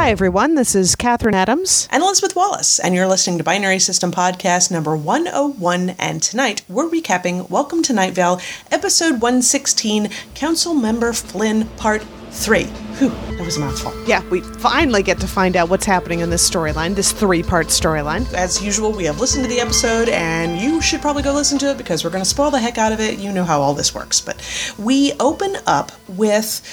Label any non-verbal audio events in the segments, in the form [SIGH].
Hi, everyone. This is Catherine Adams. and Elizabeth Wallace, and you're listening to Binary System Podcast number 101. And tonight we're recapping Welcome to Night Vale, episode 116, Council Member Flynn, Part 3. Whew, that was a mouthful. Yeah, we finally get to find out what's happening in this storyline, this three part storyline. As usual, we have listened to the episode, and you should probably go listen to it because we're going to spoil the heck out of it. You know how all this works. But we open up with.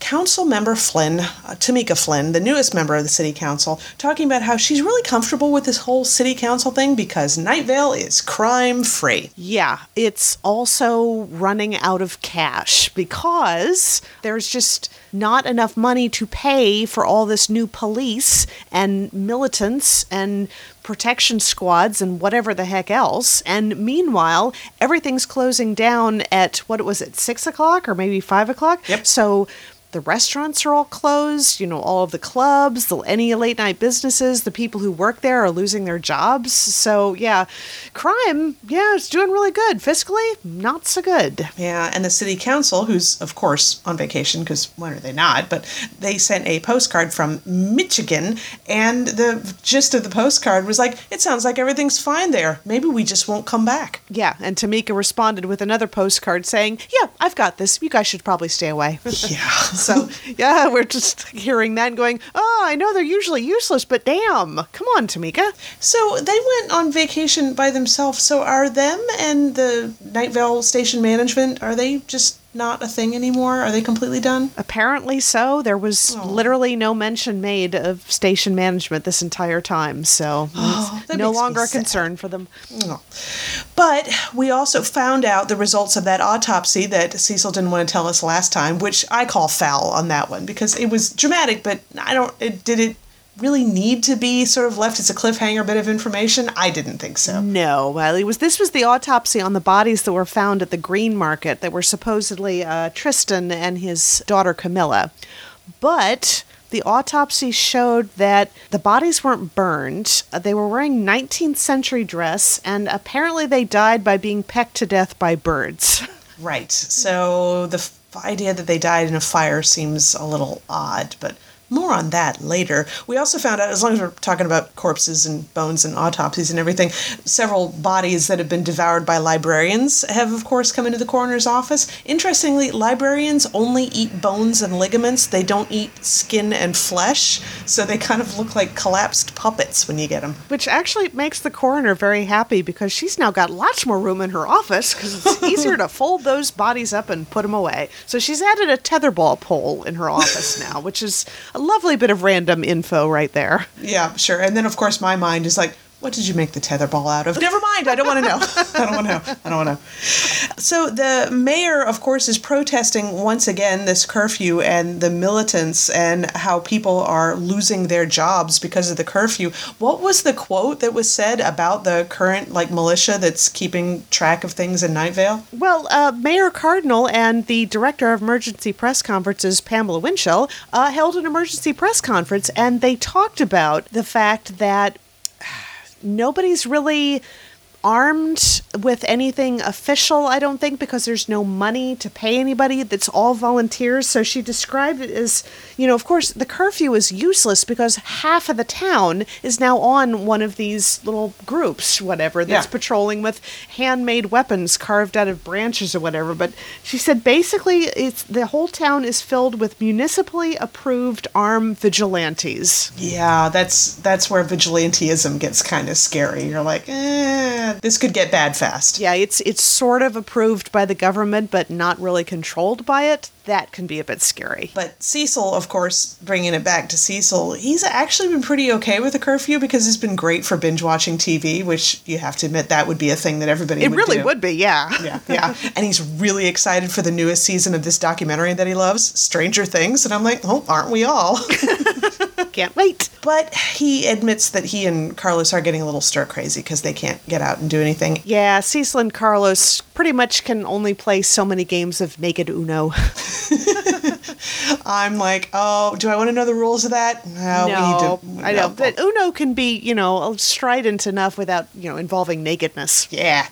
Council member Flynn, uh, Tamika Flynn, the newest member of the city council, talking about how she's really comfortable with this whole city council thing because Night Vale is crime free. Yeah, it's also running out of cash because there's just not enough money to pay for all this new police and militants and protection squads and whatever the heck else. And meanwhile, everything's closing down at what was it, six o'clock or maybe five o'clock? Yep. So the restaurants are all closed, you know, all of the clubs, the, any late night businesses, the people who work there are losing their jobs. So, yeah, crime, yeah, it's doing really good. Fiscally, not so good. Yeah, and the city council, who's of course on vacation because they not? But they sent a postcard from Michigan, and the gist of the postcard was like, "It sounds like everything's fine there. Maybe we just won't come back." Yeah, and Tamika responded with another postcard saying, Yeah, I've got this. You guys should probably stay away. [LAUGHS] Yeah. so, yeah, we're just hearing that and going, Oh, I know they're usually useless, but damn. Come on, Tamika. So they went on vacation by themselves. So are them and the Night Vale station management are they just not a thing anymore? Are they completely done? Apparently so. There was Oh. literally no mention made of station management this entire time, so Oh, no longer a concern for them. No. But we also found out the results of that autopsy that Cecil didn't want to tell us last time, which I call foul on that one because it was dramatic, but I don't. It, did it really need to be sort of left as a cliffhanger bit of information? I didn't think so. No, well, it was this was the autopsy on the bodies that were found at the Green Market that were supposedly uh, Tristan and his daughter Camilla, but. The autopsy showed that the bodies weren't burned. Uh, They were wearing 19th century dress, and apparently they died by being pecked to death by birds. [LAUGHS] Right. So the f- idea that they died in a fire seems a little odd, but more on that later. We also found out, as long as we're talking about corpses and bones and autopsies and everything, several bodies that have been devoured by librarians have, of course, come into the coroner's office. Interestingly, librarians only eat bones and ligaments, they don't eat skin and flesh, so they kind of look like collapsed puppets when you get them. Which actually makes the coroner very happy because she's now got lots more room in her office because it's [LAUGHS] easier to fold those bodies up and put them away. So she's added a tetherball pole in her office now, which is a lovely bit of random info right there. Yeah, sure. And then, of course, my mind is like, what did you make the tether ball out of? Never mind. I don't want [LAUGHS] to know. I don't want to know. I don't want to know. So the mayor, of course, is protesting once again this curfew and the militants and how people are losing their jobs because of the curfew. What was the quote that was said about the current like militia that's keeping track of things in Night Vale? Well, uh, Mayor Cardinal and the director of emergency press conferences, Pamela Winchell, uh, held an emergency press conference and they talked about the fact that [SIGHS] nobody's really armed with anything official, I don't think, because there's no money to pay anybody. That's all volunteers. So she described it as, you know, of course, the curfew is useless because half of the town is now on one of these little groups, whatever, that's Yeah. patrolling with handmade weapons carved out of branches or whatever. But she said basically it's the whole town is filled with municipally approved armed vigilantes. Yeah, that's that's where vigilantism gets kind of scary. You're like, eh, this could get bad fast. Yeah, it's it's sort of approved by the government, but not really controlled by it. That can be a bit scary. But Cecil, of course, bringing it back to Cecil, he's actually been pretty okay with the curfew because it's been great for binge watching TV, which you have to admit that would be a thing that everybody It would really do. would be, yeah. Yeah, yeah. [LAUGHS] and he's really excited for the newest season of this documentary that he loves, Stranger Things. And I'm like, oh, aren't we all? [LAUGHS] Can't wait. but he admits that he and Carlos are getting a little stir crazy because they can't get out and do anything. Yeah, Cecil and Carlos pretty much can only play so many games of naked Uno. [LAUGHS] I'm like, oh, do I want to know the rules of that? No, we need to. I know. no. But Uno can be, you know, strident enough without, you know, involving nakedness. Yeah,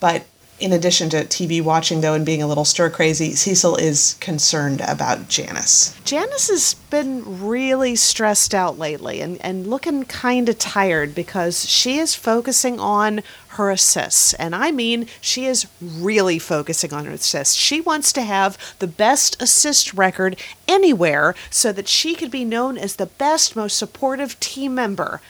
but in addition to TV watching, though, and being a little stir crazy, Cecil is concerned about Janice. Janice has been really stressed out lately and, and looking kind of tired because she is focusing on her assists. And I mean, she is really focusing on her assists. She wants to have the best assist record anywhere so that she could be known as the best, most supportive team member.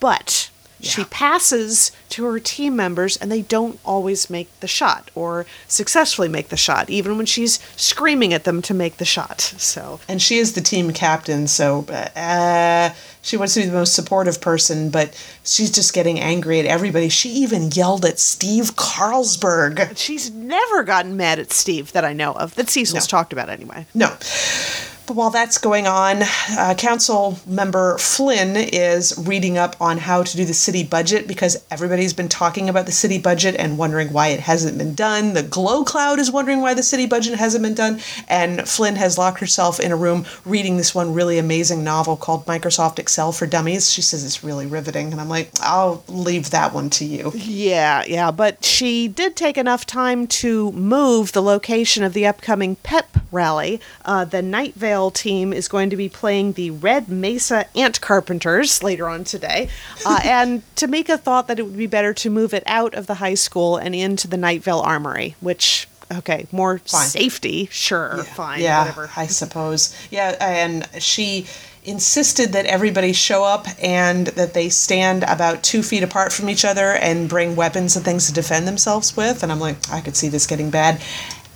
But she passes to her team members and they don't always make the shot or successfully make the shot, even when she's screaming at them to make the shot. So And she is the team captain, so uh, she wants to be the most supportive person, but she's just getting angry at everybody. She even yelled at Steve Carlsberg. she's never gotten mad at Steve that I know of, that Cecil's No. talked about anyway. No. But while that's going on, uh, council member Flynn is reading up on how to do the city budget because everybody's been talking about the city budget and wondering why it hasn't been done. The Glow Cloud is wondering why the city budget hasn't been done. And Flynn has locked herself in a room reading this one really amazing novel called Microsoft Excel for Dummies. She says it's really riveting. And I'm like, I'll leave that one to you. Yeah, yeah, but she did take enough time to move the location of the upcoming PEP rally. Uh, the Night Vale team is going to be playing the Red Mesa Ant Carpenters later on today. Uh, [LAUGHS] and Tamika thought that it would be better to move it out of the high school and into the Night Vale Armory, which, okay, more Fine. safety, sure, fine, yeah, whatever. I suppose. Yeah, and she insisted that everybody show up and that they stand about two feet apart from each other and bring weapons and things to defend themselves with. And I'm like, I could see this getting bad.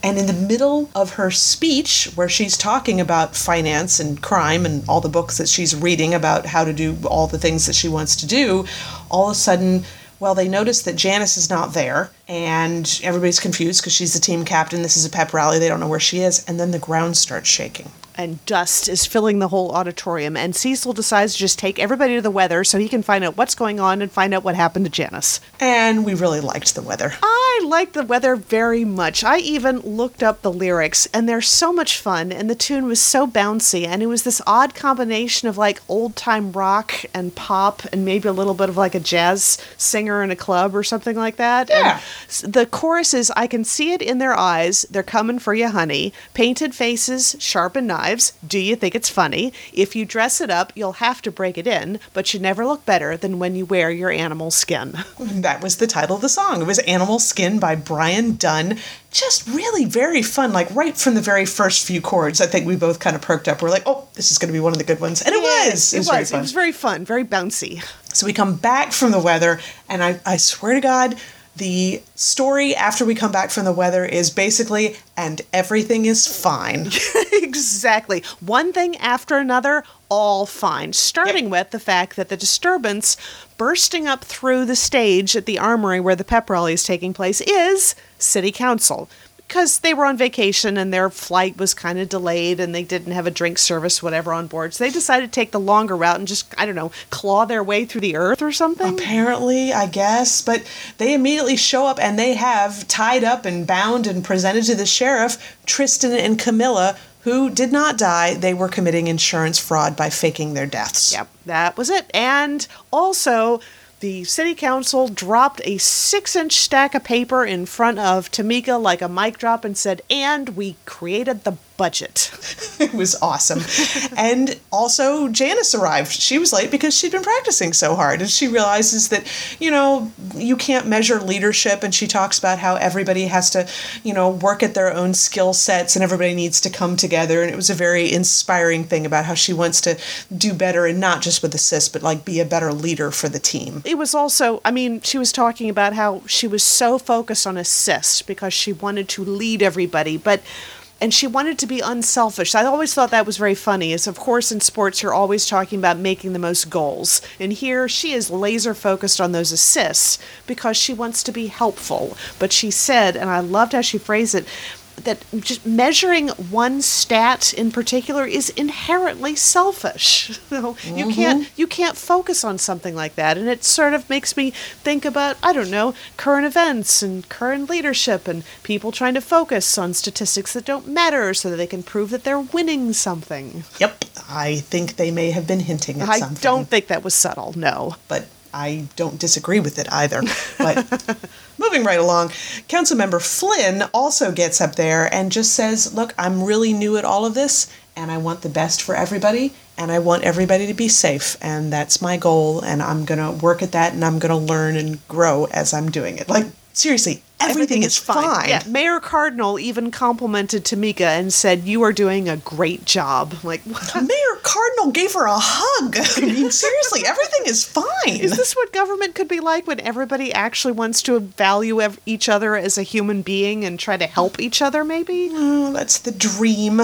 And in the middle of her speech, where she's talking about finance and crime and all the books that she's reading about how to do all the things that she wants to do, all of a sudden, well, they notice that Janice is not there, and everybody's confused because she's the team captain. This is a pep rally. They don't know where she is. And then the ground starts shaking. and dust is filling the whole auditorium. And Cecil decides to just take everybody to the weather so he can find out what's going on and find out what happened to Janice. And we really liked the weather. I liked the weather very much. I even looked up the lyrics, and they're so much fun, and the tune was so bouncy, and it was this odd combination of like old time rock and pop, and maybe a little bit of like a jazz singer in a club or something like that. Yeah. s- the chorus is I can see it in their eyes. They're coming for you, honey. Painted faces, sharpened knives. Do you think it's funny? If you dress it up, you'll have to break it in, but you never look better than when you wear your animal skin. [LAUGHS] That was the title of the song. It was Animal Skin by Bryan Dunn. Just really very fun. Like right from the very first few chords, I think we both kind of perked up. We're like, oh, this is going to be one of the good ones. And it was. It was. very It was very fun, very bouncy. So we come back from the weather, and I, I swear to God, the story after we come back from the weather is basically, and everything is fine. [LAUGHS] exactly. One thing after another, all fine. Starting Yep. with the fact that the disturbance bursting up through the stage at the armory where the pep rally is taking place is city council. Because they were on vacation and their flight was kind of delayed and they didn't have a drink service, whatever, on board. So they decided to take the longer route and just, I don't know, claw their way through the earth or something. Apparently, I guess, but they immediately show up and they have tied up and bound and presented to the sheriff Tristan and Camilla, who did not die. They were committing insurance fraud by faking their deaths. Yep, that was it. And also, the city council dropped a six inch stack of paper in front of Tamika like a mic drop and said, and we created the budget. [LAUGHS] It was awesome. and also, Janice arrived. She was late because she'd been practicing so hard. And she realizes that, you know, you can't measure leadership. And she talks about how everybody has to, you know, work at their own skill sets and everybody needs to come together. And it was a very inspiring thing about how she wants to do better and not just with assists, but like be a better leader for the team. It was also, I mean, she was talking about how she was so focused on assist because she wanted to lead everybody, but and she wanted to be unselfish. I always thought that was very funny. Is of course in sports you're always talking about making the most goals. And here she is laser focused on those assists because she wants to be helpful. But she said, and I loved how she phrased it, that just measuring one stat in particular is inherently selfish. [LAUGHS] You, know, you mm-hmm. can't you can't focus on something like that, and it sort of makes me think about I don't know current events and current leadership and people trying to focus on statistics that don't matter so that they can prove that they're winning something. Yep. I think they may have been hinting at I something. I don't think that was subtle. No. but I don't disagree with it either. But [LAUGHS] moving right along, Councilmember Flynn also gets up there and just says, Look, I'm really new at all of this, and I want the best for everybody, and I want everybody to be safe, and that's my goal, and I'm going to work at that, and I'm going to learn and grow as I'm doing it. Like, seriously, everything, is fine. Yeah, Mayor Cardinal even complimented Tamika and said, "You are doing a great job." I'm like, what? [LAUGHS] [LAUGHS] Mayor Cardinal gave her a hug. [LAUGHS] I mean, seriously, everything is fine. is this what government could be like when everybody actually wants to value ev- each other as a human being and try to help each other? Maybe. That's the dream.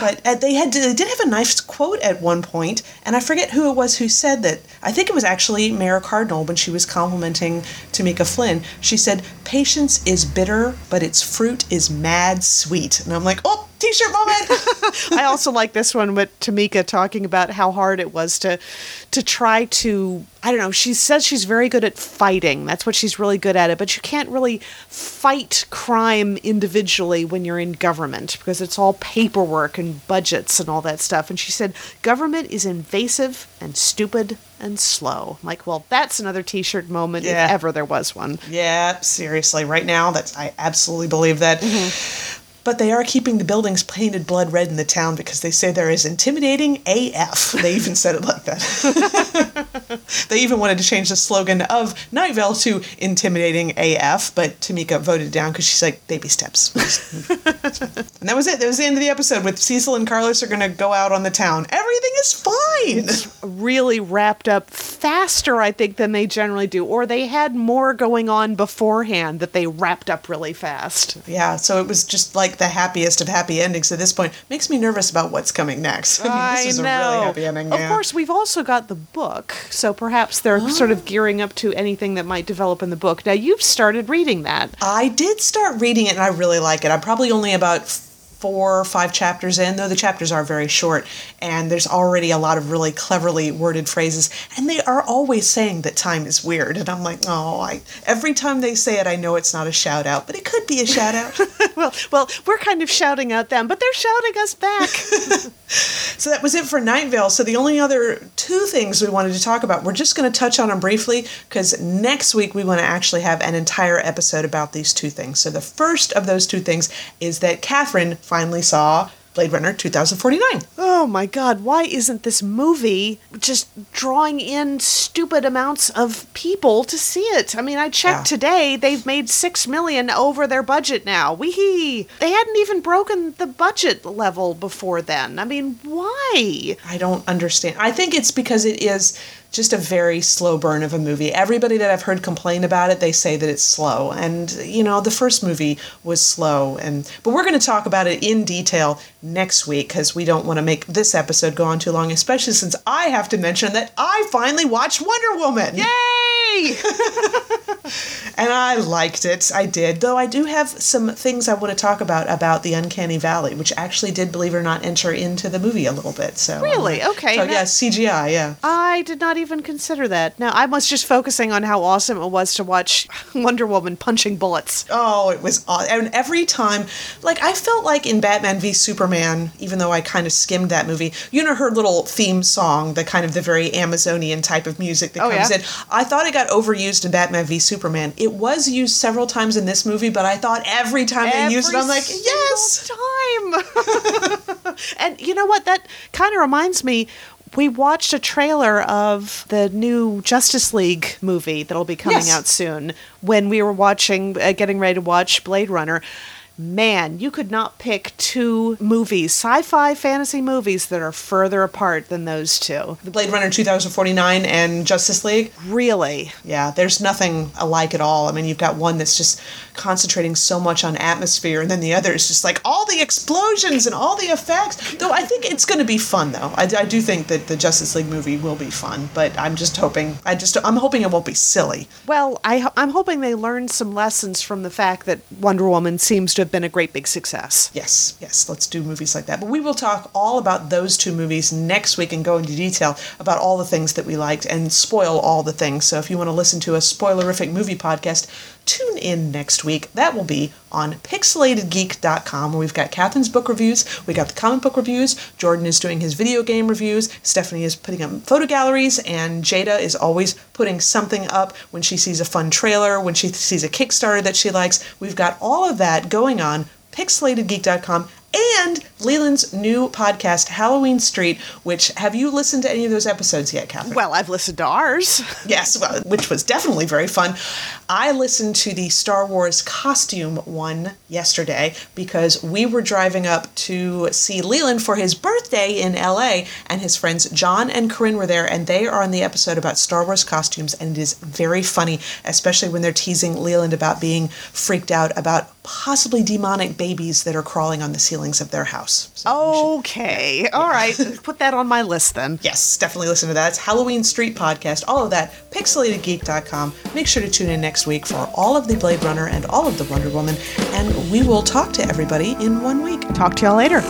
But uh, they had they did have a nice quote at one point, and I forget who it was who said that. I think it was actually Mayor Cardinal when she was complimenting Tamika Flynn. She said, "Patience is bitter, but its fruit is mad sweet." And I'm like, oh, t-shirt moment. [LAUGHS] [LAUGHS] I also like this one with Tamika talking about how hard it was to to try to I don't know, she says she's very good at fighting. That's what she's really good at it, but you can't really fight crime individually when you're in government because it's all paperwork and budgets and all that stuff. And she said government is invasive and stupid and slow. I'm like, well, that's another t-shirt moment Yeah. if ever there was one. yeah, seriously, right now, that's I absolutely believe that. Mm-hmm. But they are keeping the buildings painted blood red in the town because they say they're as intimidating AF. [LAUGHS] They even said it like that. [LAUGHS] they even wanted to change the slogan of Night Vale to intimidating AF, but Tamika voted down because she's like, baby steps. [LAUGHS] and that was it. That was the end of the episode with Cecil and Carlos are going to go out on the town. Everything is fine. really wrapped up faster, I think, than they generally do, or they had more going on beforehand that they wrapped up really fast. Yeah, so it was just like the happiest of happy endings at this point. Makes me nervous about what's coming next. [LAUGHS] I mean, this is a really happy ending. Of yeah. course, we've also got the book, so perhaps they're oh. sort of gearing up to anything that might develop in the book. Now, you've started reading that. I did start reading it and I really like it. I'm probably only about four or five chapters in, though the chapters are very short, and there's already a lot of really cleverly worded phrases, and they are always saying that time is weird, and I'm like, oh, I every time they say it, I know it's not a shout out, but it could be a shout out. [LAUGHS] well, well, we're kind of shouting at them, but they're shouting us back. [LAUGHS] So that was it for Night Vale. So the only other two things we wanted to talk about, we're just going to touch on them briefly because next week we want to actually have an entire episode about these two things. So the first of those two things is that Catherine finally saw Blade Runner 2049. Oh my god, why isn't this movie just drawing in stupid amounts of people to see it? I mean, I checked Yeah. today, they've made 6 million over their budget now. Weehee. They hadn't even broken the budget level before then. I mean, why? I don't understand. I think it's because it is just a very slow burn of a movie. Everybody that I've heard complain about it, they say that it's slow. And you know, the first movie was slow and but we're going to talk about it in detail next week cuz we don't want to make this episode go on too long, especially since I have to mention that I finally watched Wonder Woman. Yay! [LAUGHS] And I liked it. I did. Though I do have some things I want to talk about about the Uncanny Valley, which actually did believe it or not enter into the movie a little bit. So um, Really? Okay, So now- yeah, CGI, yeah. I did not even consider that. No, I was just focusing on how awesome it was to watch [LAUGHS] Wonder Woman punching bullets. Oh, it was aw- and every time, like I felt like in Batman v Superman, even though I kind of skimmed that movie, you know her little theme song, the kind of the very Amazonian type of music that Oh, comes yeah? in. I thought it got overused in Batman v Superman. It was used several times in this movie, but I thought every time they used it, I'm like, yes. time. [LAUGHS] and you know what? That kind of reminds me. We watched a trailer of the new Justice League movie that'll be coming Yes. out soon. When we were watching, uh, getting ready to watch Blade Runner. Man, you could not pick two movies, sci-fi fantasy movies that are further apart than those two. The Blade Runner 2049 and Justice League. Really. Yeah, there's nothing alike at all. I mean, you've got one that's just concentrating so much on atmosphere, and then the other is just like all the explosions and all the effects. Though I think it's going to be fun, though. I, I do think that the Justice League movie will be fun, but I'm just hoping. I just I'm hoping it won't be silly. Well, I, I'm hoping they learned some lessons from the fact that Wonder Woman seems to have been a great big success. Yes, yes, let's do movies like that. But we will talk all about those two movies next week and go into detail about all the things that we liked and spoil all the things. So if you want to listen to a spoilerific movie podcast, tune in next week. That will be on pixelatedgeek.com where we've got Catherine's book reviews, we got the comic book reviews, Jordan is doing his video game reviews, Stephanie is putting up photo galleries, and Jada is always putting something up when she sees a fun trailer, when she sees a Kickstarter that she likes. We've got all of that going on pixelatedgeek.com and Leland's new podcast, Halloween Street, which have you listened to any of those episodes yet, Catherine? Well, I've listened to ours. [LAUGHS] yes, well, which was definitely very fun. I listened to the Star Wars costume one yesterday because we were driving up to see Leland for his birthday in LA, and his friends John and Corinne were there, and they are on the episode about Star Wars costumes, and it is very funny, especially when they're teasing Leland about being freaked out about possibly demonic babies that are crawling on the ceilings of their house. So okay. Should, All right. Put that on my list then. Yes, definitely listen to that. It's Halloween Street Podcast. All of that. Pixelatedgeek.com. Make sure to tune in next week for all of the Blade Runner and all of the Wonder Woman. And we will talk to everybody in one week. Talk to y'all later.